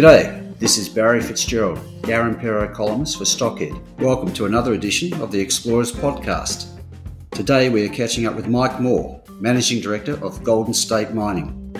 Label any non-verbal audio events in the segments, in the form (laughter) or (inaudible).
G'day, this is Barry Fitzgerald, Garimpeiro columnist for Stockhead. Welcome to another edition of the Explorers Podcast. Today we are catching up with Mike Moore, Managing Director of Golden State Mining.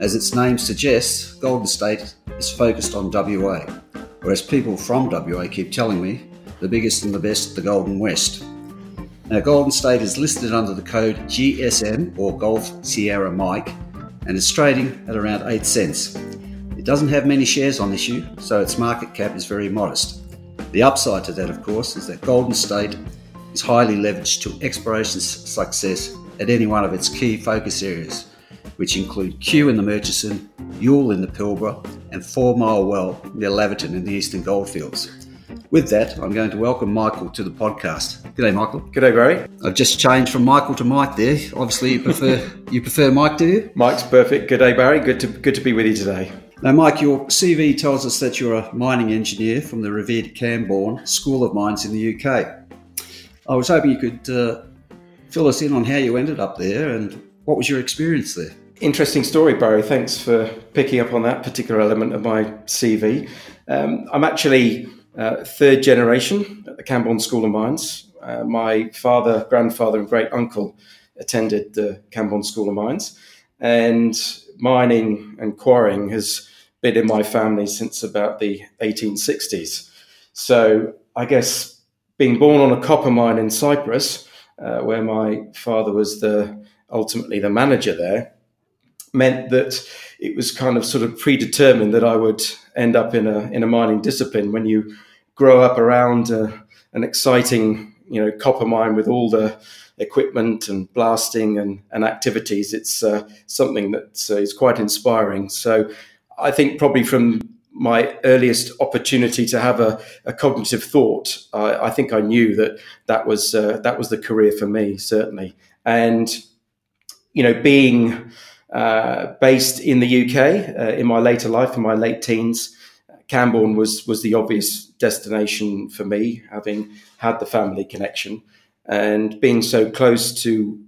As its name suggests, Golden State is focused on WA, whereas people from WA keep telling me the biggest and the best, the Golden West. Now, Golden State is listed under the code GSM or Golf Sierra Mike and is trading at around 8 cents doesn't have many shares on issue, so its market cap is very modest. The upside to that, of course, is that Golden State is highly leveraged to exploration success at any one of its key focus areas, which include Cue in the Murchison, Yule in the Pilbara, and Four Mile Well near Laverton in the Eastern Goldfields. With that, I'm going to welcome Michael to the podcast. G'day, Michael. G'day, Barry. I've just changed from Michael to Mike there. Obviously, you prefer (laughs) you prefer Mike, do you? Mike's perfect. G'day, Barry. Good to good to be with you today. Now, Mike, your CV tells us that you're a mining engineer from the revered Camborne School of Mines in the UK. I was hoping you could uh, fill us in on how you ended up there and what was your experience there. Interesting story, Barry. Thanks for picking up on that particular element of my CV. Um, I'm actually uh, third generation at the Camborne School of Mines. Uh, my father, grandfather, and great uncle attended the Camborne School of Mines, and mining and quarrying has been in my family since about the 1860s. So I guess being born on a copper mine in Cyprus, uh, where my father was the ultimately the manager there, meant that it was kind of sort of predetermined that I would end up in a in a mining discipline. When you grow up around uh, an exciting you know copper mine with all the equipment and blasting and, and activities, it's uh, something that uh, is quite inspiring. So I think probably from my earliest opportunity to have a, a cognitive thought, I, think I knew that that was uh, that was the career for me certainly. And you know, being uh, based in the UK uh, in my later life, in my late teens, Camborne was was the obvious destination for me, having had the family connection and being so close to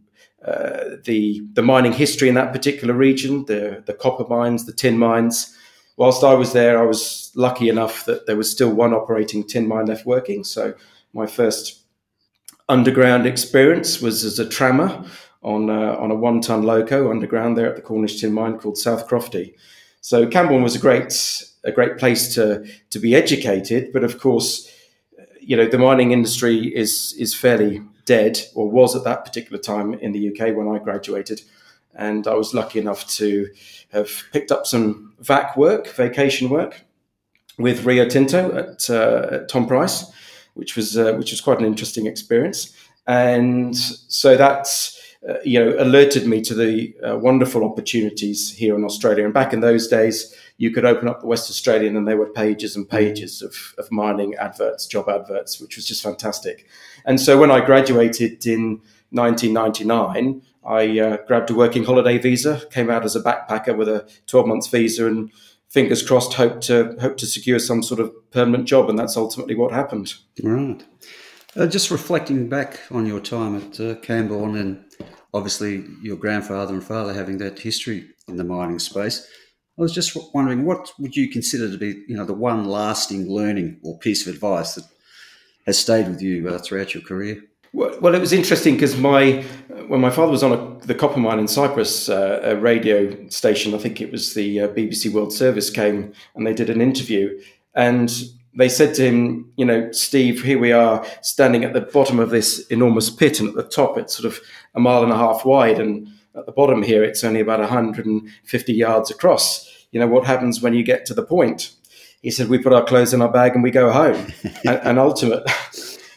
uh, the the mining history in that particular region, the the copper mines, the tin mines. Whilst I was there, I was lucky enough that there was still one operating tin mine left working. So my first underground experience was as a trammer on a, on a one ton loco underground there at the Cornish tin mine called South Crofty. So Camborne was a great a great place to to be educated, but of course you know, the mining industry is is fairly dead, or was at that particular time in the UK when I graduated. And I was lucky enough to have picked up some vac work, vacation work, with Rio Tinto at, uh, at Tom Price, which was uh, which was quite an interesting experience. And so that's uh, you know alerted me to the uh, wonderful opportunities here in Australia. And back in those days, you could open up the West Australian and there were pages and pages of, of mining adverts, job adverts, which was just fantastic. And so when I graduated in 1999, I uh, grabbed a working holiday visa, came out as a backpacker with a 12 months visa, and fingers crossed, hoped to hope to secure some sort of permanent job, and that's ultimately what happened. Right. Uh, just reflecting back on your time at uh, Camborne and obviously your grandfather and father having that history in the mining space, I was just wondering, what would you consider to be, you know, the one lasting learning or piece of advice that has stayed with you uh, throughout your career? Well, it was interesting because my when my father was on a, the copper mine in Cyprus, uh, a radio station, I think it was the uh, BBC World Service, came and they did an interview, and they said to him, you know, Steve, here we are standing at the bottom of this enormous pit, and at the top it's sort of a mile and a half wide, and at the bottom here it's only about 150 yards across you know, what happens when you get to the point? He said, we put our clothes in our bag and we go home. (laughs) and, and, ultimate,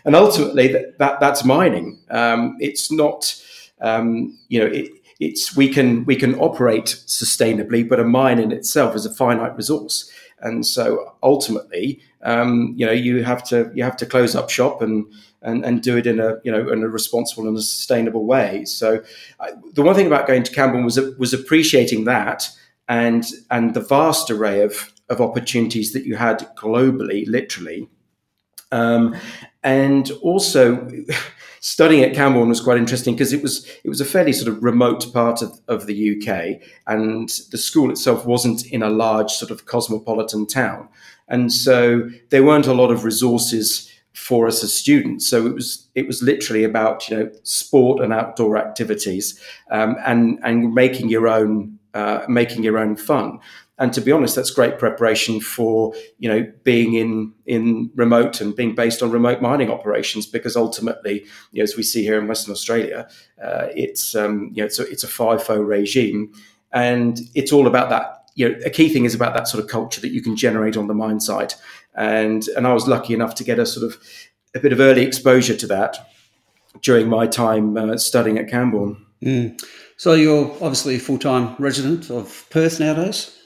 and ultimately, that, that that's mining. Um, it's not, um, you know, it, it's we can we can operate sustainably, but a mine in itself is a finite resource, and so ultimately, um, you know, you have to you have to close up shop and and, and do it in a you know in a responsible and a sustainable way. So, I, the one thing about going to Camborne was was appreciating that and and the vast array of of opportunities that you had globally, literally, um, and also. studying at Camborne was quite interesting because it was it was a fairly sort of remote part of, of the UK, and the school itself wasn't in a large sort of cosmopolitan town, and so there weren't a lot of resources for us as students. So it was it was literally about you know sport and outdoor activities, um, and and making your own uh, making your own fun. And to be honest, that's great preparation for you know being in in remote and being based on remote mining operations. Because ultimately, you know, as we see here in Western Australia, uh, it's um, you know it's a, it's a FIFO regime, and it's all about that you know, a key thing is about that sort of culture that you can generate on the mine site and and I was lucky enough to get a sort of a bit of early exposure to that during my time uh, studying at Camborne. Mm. So you're obviously a full time resident of Perth nowadays.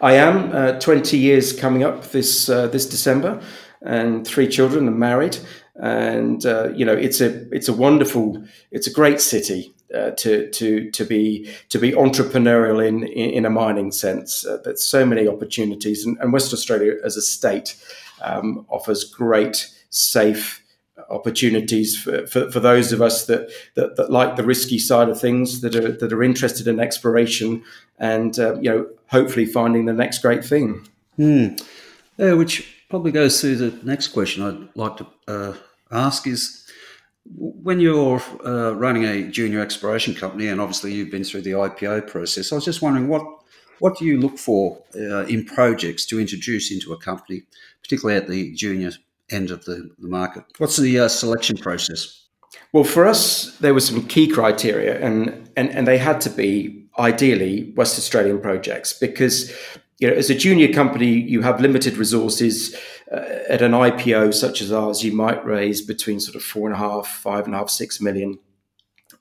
I am uh, 20 years coming up this uh, this December, and three children and married. And uh, you know, it's a it's a wonderful, it's a great city. Uh, to to to be to be entrepreneurial in in, a mining sense. Uh, there's so many opportunities, and, and West Australia as a state um, offers great, safe opportunities for, for, for, those of us that, that, that like the risky side of things, that are that are interested in exploration, and uh, you know hopefully finding the next great thing. Mm. Yeah, which probably goes to the next question I'd like to uh, ask is when you're uh, running a junior exploration company, and obviously you've been through the IPO process, I was just wondering what what do you look for uh, in projects to introduce into a company, particularly at the junior end of the, the market? What's the uh, selection process? Well, for us, there were some key criteria, and, and, and they had to be ideally West Australian projects because you know, as a junior company, you have limited resources. Uh, at an IPO such as ours, you might raise between sort of four and a half, five and a half, six million.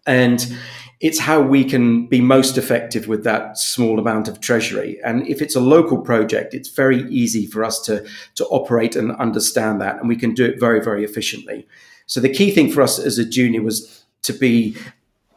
And it's how we can be most effective with that small amount of treasury. And if it's a local project, it's very easy for us to, to operate and understand that. And we can do it very, very efficiently. So the key thing for us as a junior was to be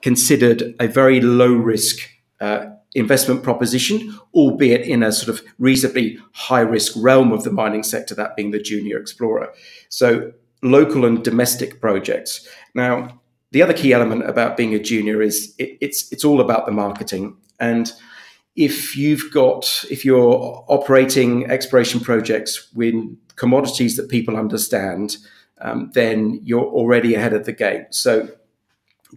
considered a very low risk uh, investment proposition, albeit in a sort of reasonably high risk realm of the mining sector, that being the junior explorer. So, local and domestic projects. Now, the other key element about being a junior is it, it's it's all about the marketing and if you've got if you're operating exploration projects with commodities that people understand um, then you're already ahead of the game so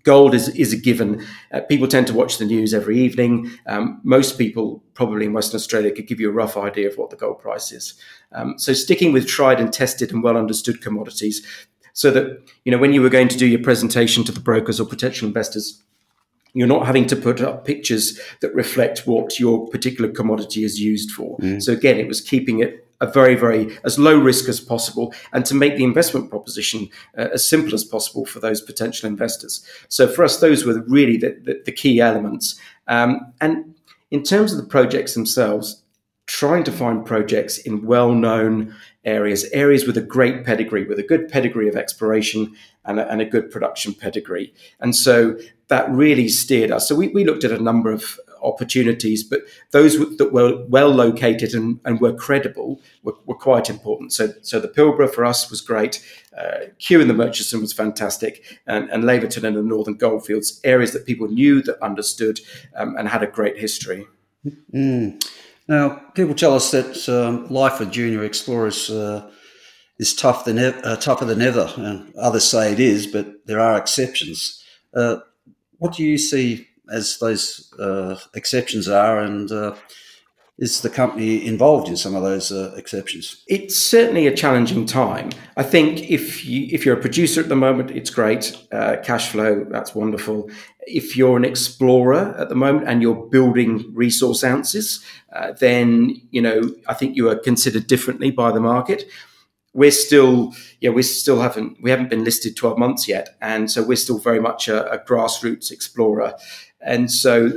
gold is, is a given. Uh, people tend to watch the news every evening. Um, most people, probably in Western Australia, could give you a rough idea of what the gold price is. Um, so, sticking with tried and tested and well understood commodities, so that you know when you were going to do your presentation to the brokers or potential investors, you're not having to put up pictures that reflect what your particular commodity is used for. Mm. So again, it was keeping it a very, very as low risk as possible and to make the investment proposition uh, as simple as possible for those potential investors. So for us, those were really the, the, the key elements. Um, and in terms of the projects themselves, trying to find projects in well-known areas, areas with a great pedigree, with a good pedigree of exploration and a, and a good production pedigree. And so that really steered us. So we, we looked at a number of opportunities, but those that were well located and, and were credible were, were, quite important. So, so the Pilbara for us was great. Uh, Cue the Murchison was fantastic, and, and Laverton and the Northern Goldfields, areas that people knew, that understood, um, and had a great history. Mm. Now, people tell us that um, life for junior explorers uh, is tough than ever, uh, tougher than ever, and others say it is, but there are exceptions. Uh, what do you see as those uh, exceptions are, and uh, is the company involved in some of those uh, exceptions? It's certainly a challenging time. I think if you if you're a producer at the moment, it's great, uh, cash flow, that's wonderful. If you're an explorer at the moment and you're building resource ounces, uh, then you know I think you are considered differently by the market we're still yeah we still haven't we haven't been listed 12 months yet and so we're still very much a, a grassroots explorer and so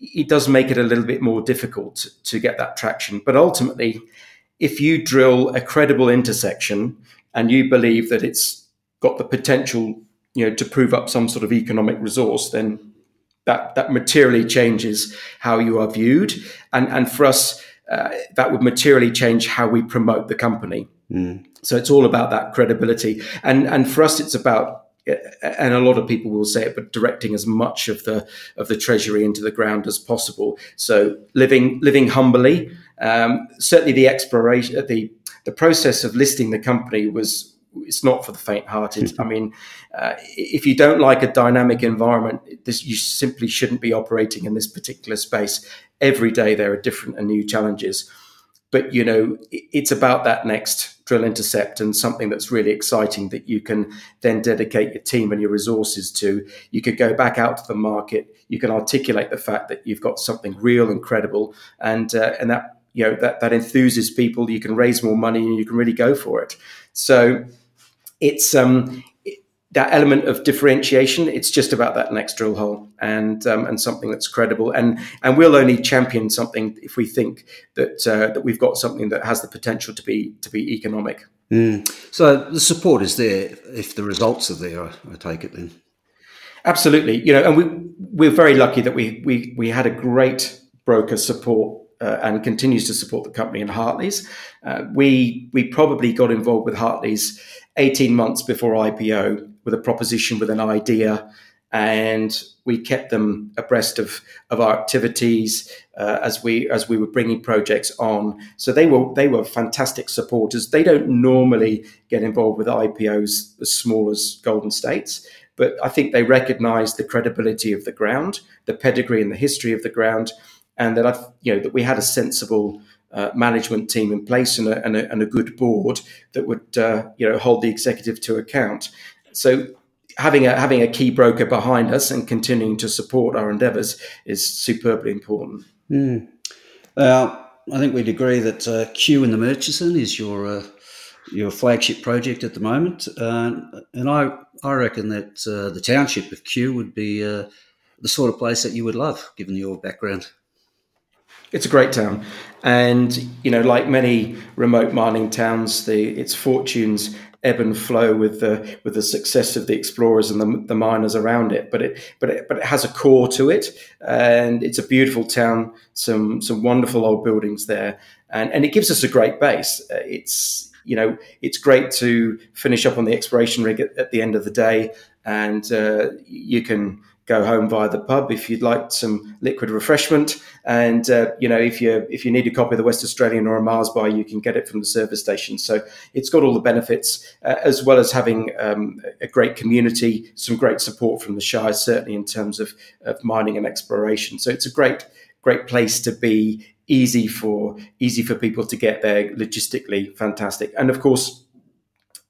it does make it a little bit more difficult to get that traction. But ultimately, if you drill a credible intersection and you believe that it's got the potential, you know, to prove up some sort of economic resource, then that that materially changes how you are viewed, and and for us, uh, that would materially change how we promote the company. Mm. So it's all about that credibility, and and for us, it's about and a lot of people will say it, but directing as much of the of the treasury into the ground as possible. So living living humbly. Um, certainly, the exploration, the the process of listing the company was it's not for the faint-hearted. I mean, uh, if you don't like a dynamic environment, this you simply shouldn't be operating in this particular space. Every day there are different and new challenges, but you know it's about that next drill intercept and something that's really exciting that you can then dedicate your team and your resources to. You could go back out to the market. You can articulate the fact that you've got something real and credible, and uh, and that you know that that enthuses people. You can raise more money and you can really go for it. So it's um, that element of differentiation. It's just about that next drill hole and um, and something that's credible. And and we'll only champion something if we think that uh, that we've got something that has the potential to be to be economic. Mm. So the support is there if the results are there. I, take it then. Absolutely, you know, and we we're very lucky that we we we had a great broker support uh, and continues to support the company in Hartley's. Uh, we we probably got involved with Hartley's 18 months before IPO with a proposition, with an idea, and we kept them abreast of, of our activities uh, as we as we were bringing projects on. So they were they were fantastic supporters. They don't normally get involved with IPOs as small as Golden States, but I think they recognised the credibility of the ground, the pedigree and the history of the ground, and that I you know that we had a sensible uh, management team in place and a, and a, and a good board that would uh, you know hold the executive to account. So having a having a key broker behind us and continuing to support our endeavours is superbly important. Mm. Uh, I think we'd agree that uh, Cue in the Murchison is your uh, your flagship project at the moment, uh, and I I reckon that uh, the township of Cue would be uh, the sort of place that you would love, given your background. It's a great town, and you know, like many remote mining towns, the its fortunes ebb and flow with the with the success of the explorers and the, the miners around it. But it but it but it has a core to it, and it's a beautiful town. Some some wonderful old buildings there, and and it gives us a great base. Uh, it's you know it's great to finish up on the exploration rig at, at the end of the day, and uh, you can go home via the pub if you'd like some liquid refreshment. And uh, you know, if you if you need a copy of the West Australian or a Mars bar, you can get it from the service station. So it's got all the benefits, uh, as well as having um, a great community, some great support from the Shire, certainly in terms of, of mining and exploration. So it's a great great place to be. Easy for easy for people to get there, logistically fantastic, and of course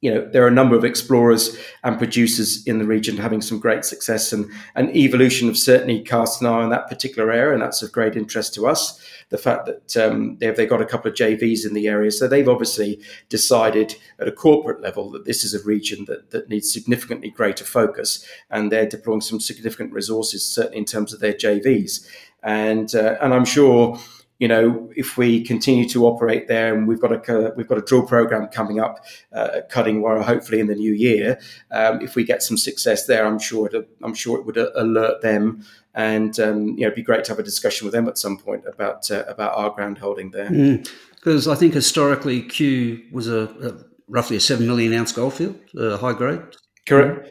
you know there are a number of explorers and producers in the region having some great success and an evolution of certainly cast an on that particular area and that's of great interest to us. The fact that um, they've they got a couple of JVs in the area so they've obviously decided at a corporate level that this is a region that, that needs significantly greater focus and they're deploying some significant resources certainly in terms of their JVs and uh, and I'm sure you know, if we continue to operate there, and we've got a we've got a drill program coming up uh, at Cuddingwarra, hopefully in the new year. Um, if we get some success there, I'm sure it, I'm sure it would alert them, and um, you know, it'd be great to have a discussion with them at some point about uh, about our ground holding there. Because mm. I think historically, Cue was a, a, roughly a seven million ounce goldfield, uh, high grade. Correct.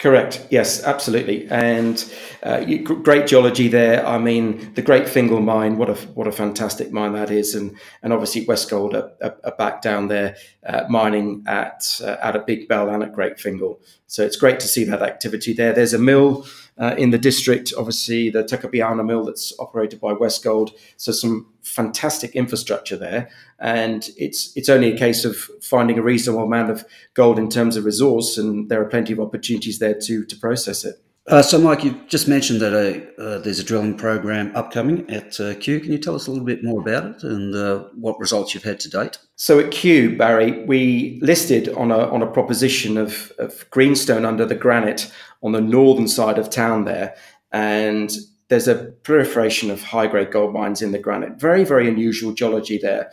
Correct. Yes, absolutely. And uh, great geology there. I mean, the Great Fingal mine. What a what a fantastic mine that is. And and obviously Westgold are, are, are back down there uh, mining at uh, at a Big Bell and at Great Fingal. So it's great to see that activity there. There's a mill uh, in the district, obviously the Tuckabianna mill that's operated by Westgold. So some fantastic infrastructure there, and it's it's only a case of finding a reasonable amount of gold in terms of resource, and there are plenty of opportunities there to to process it. Uh, so, Mike, you just mentioned that a, uh, there's a drilling program upcoming at uh, Cue. Can you tell us a little bit more about it and uh, what results you've had to date? So, at Cue, Barry, we listed on a on a proposition of, of greenstone under the granite on the northern side of town there, and there's a proliferation of high grade gold mines in the granite. Very, very unusual geology there.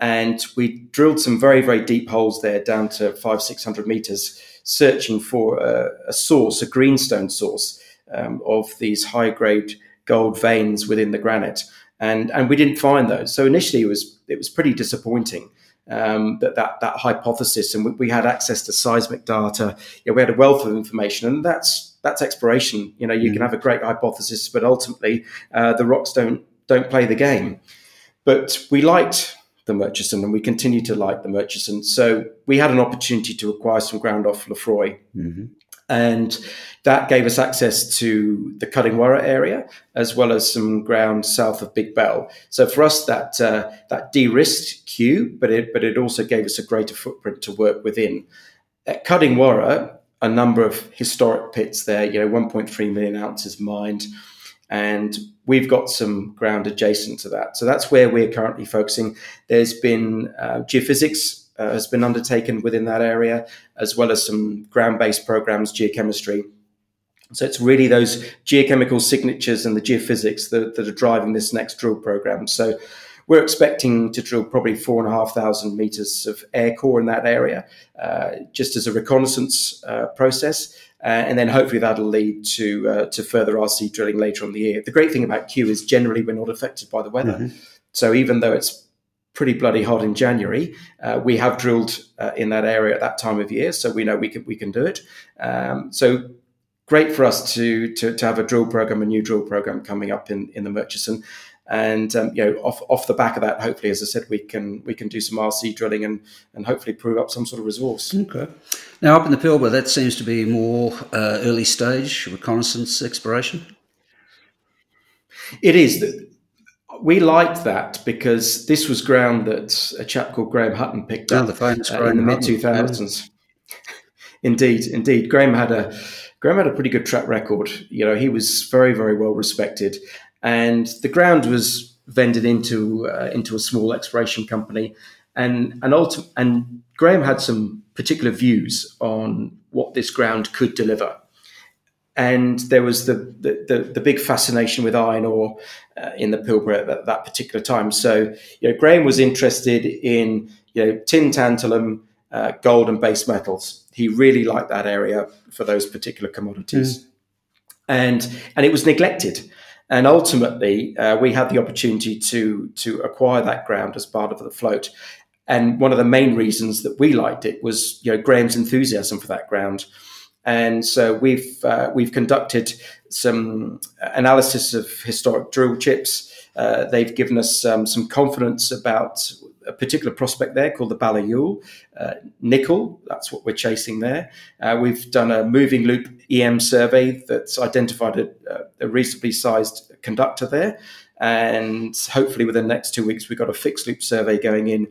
And we drilled some very, very deep holes there down to five, 600 meters, searching for a, a source, a greenstone source um, of these high grade gold veins within the granite. And, and we didn't find those. So initially it was, it was pretty disappointing. Um, that, that that hypothesis, and we, we, had access to seismic data. You know, we had a wealth of information, and that's that's exploration. You know, you mm. can have a great hypothesis, but ultimately uh, the rocks don't don't play the game. But we liked the Murchison, and we continue to like the Murchison. So we had an opportunity to acquire some ground off Lefroy. Mm-hmm. And that gave us access to the Cuddingwarra area, as well as some ground south of Big Bell. So for us, that uh, that de-risked Cue, but it but it also gave us a greater footprint to work within. At Cuddingwarra, a number of historic pits there. You know, 1.3 million ounces mined, and we've got some ground adjacent to that. So that's where we're currently focusing. There's been uh, geophysics uh, has been undertaken within that area, as well as some ground-based programs, geochemistry. So it's really those geochemical signatures and the geophysics that, that are driving this next drill program. So we're expecting to drill probably four and a half thousand meters of air core in that area, uh, just as a reconnaissance uh, process. Uh, and then hopefully that'll lead to uh, to further RC drilling later on the year. The great thing about Cue is generally we're not affected by the weather. Mm-hmm. So even though it's pretty bloody hot in January, uh, we have drilled uh, in that area at that time of year, so we know we can we can do it. Um, so great for us to, to, to have a drill program, a new drill program coming up in in the Murchison. And um, you know, off off the back of that, hopefully, as I said, we can we can do some RC drilling and and hopefully prove up some sort of resource. Okay. Now, up in the Pilbara, that seems to be more uh, early stage reconnaissance exploration. It is. We liked that because this was ground that a chap called Graham Hutton picked oh, up uh, in the mid two thousands. (laughs) indeed, indeed, Graham had a Graham had a pretty good track record. You know, he was very, very well respected, and the ground was vended into uh, into a small exploration company, and and ulti- and Graham had some particular views on what this ground could deliver. And there was the the, the, the big fascination with iron ore uh, in the Pilbara at that particular time. So, you know, Graham was interested in you know tin, tantalum, uh, gold, and base metals. He really liked that area for those particular commodities, mm. and and it was neglected. And ultimately, uh, we had the opportunity to to acquire that ground as part of the float. And one of the main reasons that we liked it was, you know, Graham's enthusiasm for that ground. And so we've uh, we've conducted some analysis of historic drill chips. Uh, they've given us um, some confidence about a particular prospect there called the Ballayul uh, nickel. That's what we're chasing there. Uh, we've done a moving loop EM survey that's identified a, a, reasonably sized conductor there. And hopefully, within the next two weeks, we've got a fixed loop survey going in,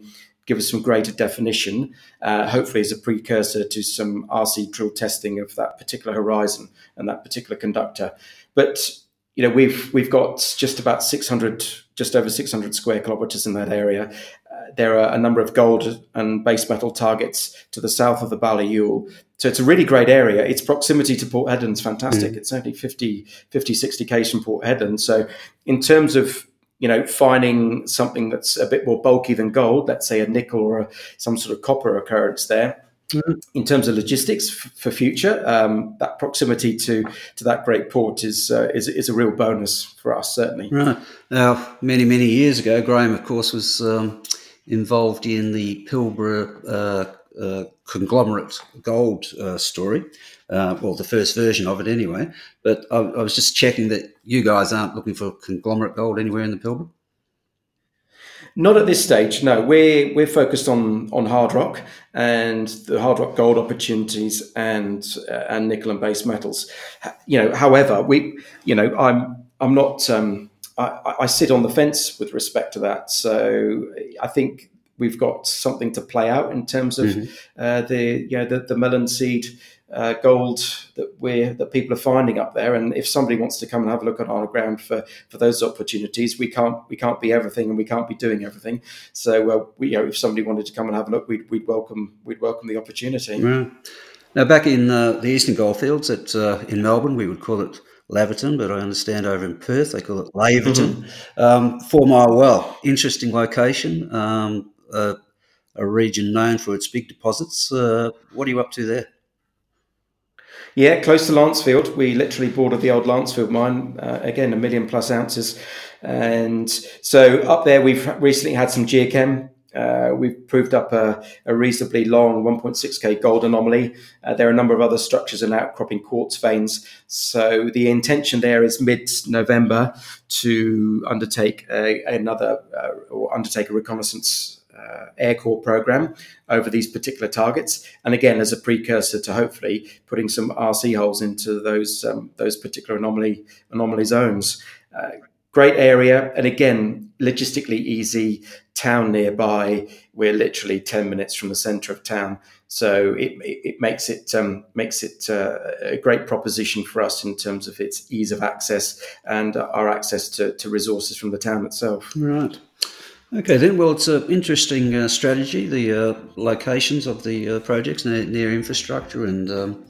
give us some greater definition, uh, hopefully, as a precursor to some RC drill testing of that particular horizon and that particular conductor. But you know, we've we've got just about 600, just over 600 square kilometers in that area. There are a number of gold and base metal targets to the south of the Ballayul. So it's a really great area. Its proximity to Port Hedland is fantastic. Mm. It's only 50, 50, 60 k's from Port Hedland. So in terms of you know, finding something that's a bit more bulky than gold, let's say a nickel or a, some sort of copper occurrence there, in terms of logistics f- for future, um, that proximity to to that great port is, uh, is is a real bonus for us, certainly. Right now, many many years ago, Graham, of course, was um, involved in the Pilbara uh, uh, conglomerate gold uh, story. Uh, well, the first version of it, anyway. But I, I was just checking that you guys aren't looking for conglomerate gold anywhere in the Pilbara. Not at this stage. No, we're we're focused on on hard rock and the hard rock gold opportunities and uh, and nickel and base metals. You know, however, we you know I'm I'm not um, I, I sit on the fence with respect to that. So I think we've got something to play out in terms of mm-hmm. uh, the you know the, the melon seed uh, gold that we're that people are finding up there. And if somebody wants to come and have a look at our ground for for those opportunities, we can't we can't be everything and we can't be doing everything. So uh, we, you know, if somebody wanted to come and have a look, we'd, we'd welcome we'd welcome the opportunity. Right. Now, back in uh, the Eastern Goldfields at uh, in Melbourne, we would call it Laverton, but I understand over in Perth they call it Laverton. Mm-hmm. Um, Four Mile Well, interesting location, um, uh, a region known for its big deposits. Uh, what are you up to there? Yeah, close to Lancefield. We literally bordered the old Lancefield mine, uh, again, a million plus ounces. And so up there, we've recently had some geochem uh, we've proved up a, a reasonably long 1.6k gold anomaly. Uh, there are a number of other structures and outcropping quartz veins. So the intention there is mid-November to undertake a, another uh, or undertake a reconnaissance uh, air core program over these particular targets, and again as a precursor to hopefully putting some RC holes into those um, those particular anomaly anomaly zones. Uh, great area, and again logistically easy town nearby. We're literally ten minutes from the centre of town, so it, it, it makes it um, makes it uh, a great proposition for us in terms of its ease of access and our access to, to resources from the town itself. Right. Okay, then. Well, it's an interesting uh, strategy. The uh, locations of the uh, projects near, near, infrastructure and um,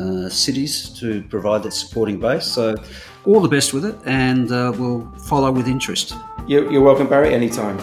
uh, cities to provide that supporting base. So, all the best with it, and uh, we'll follow with interest. You're, you're welcome, Barry, anytime.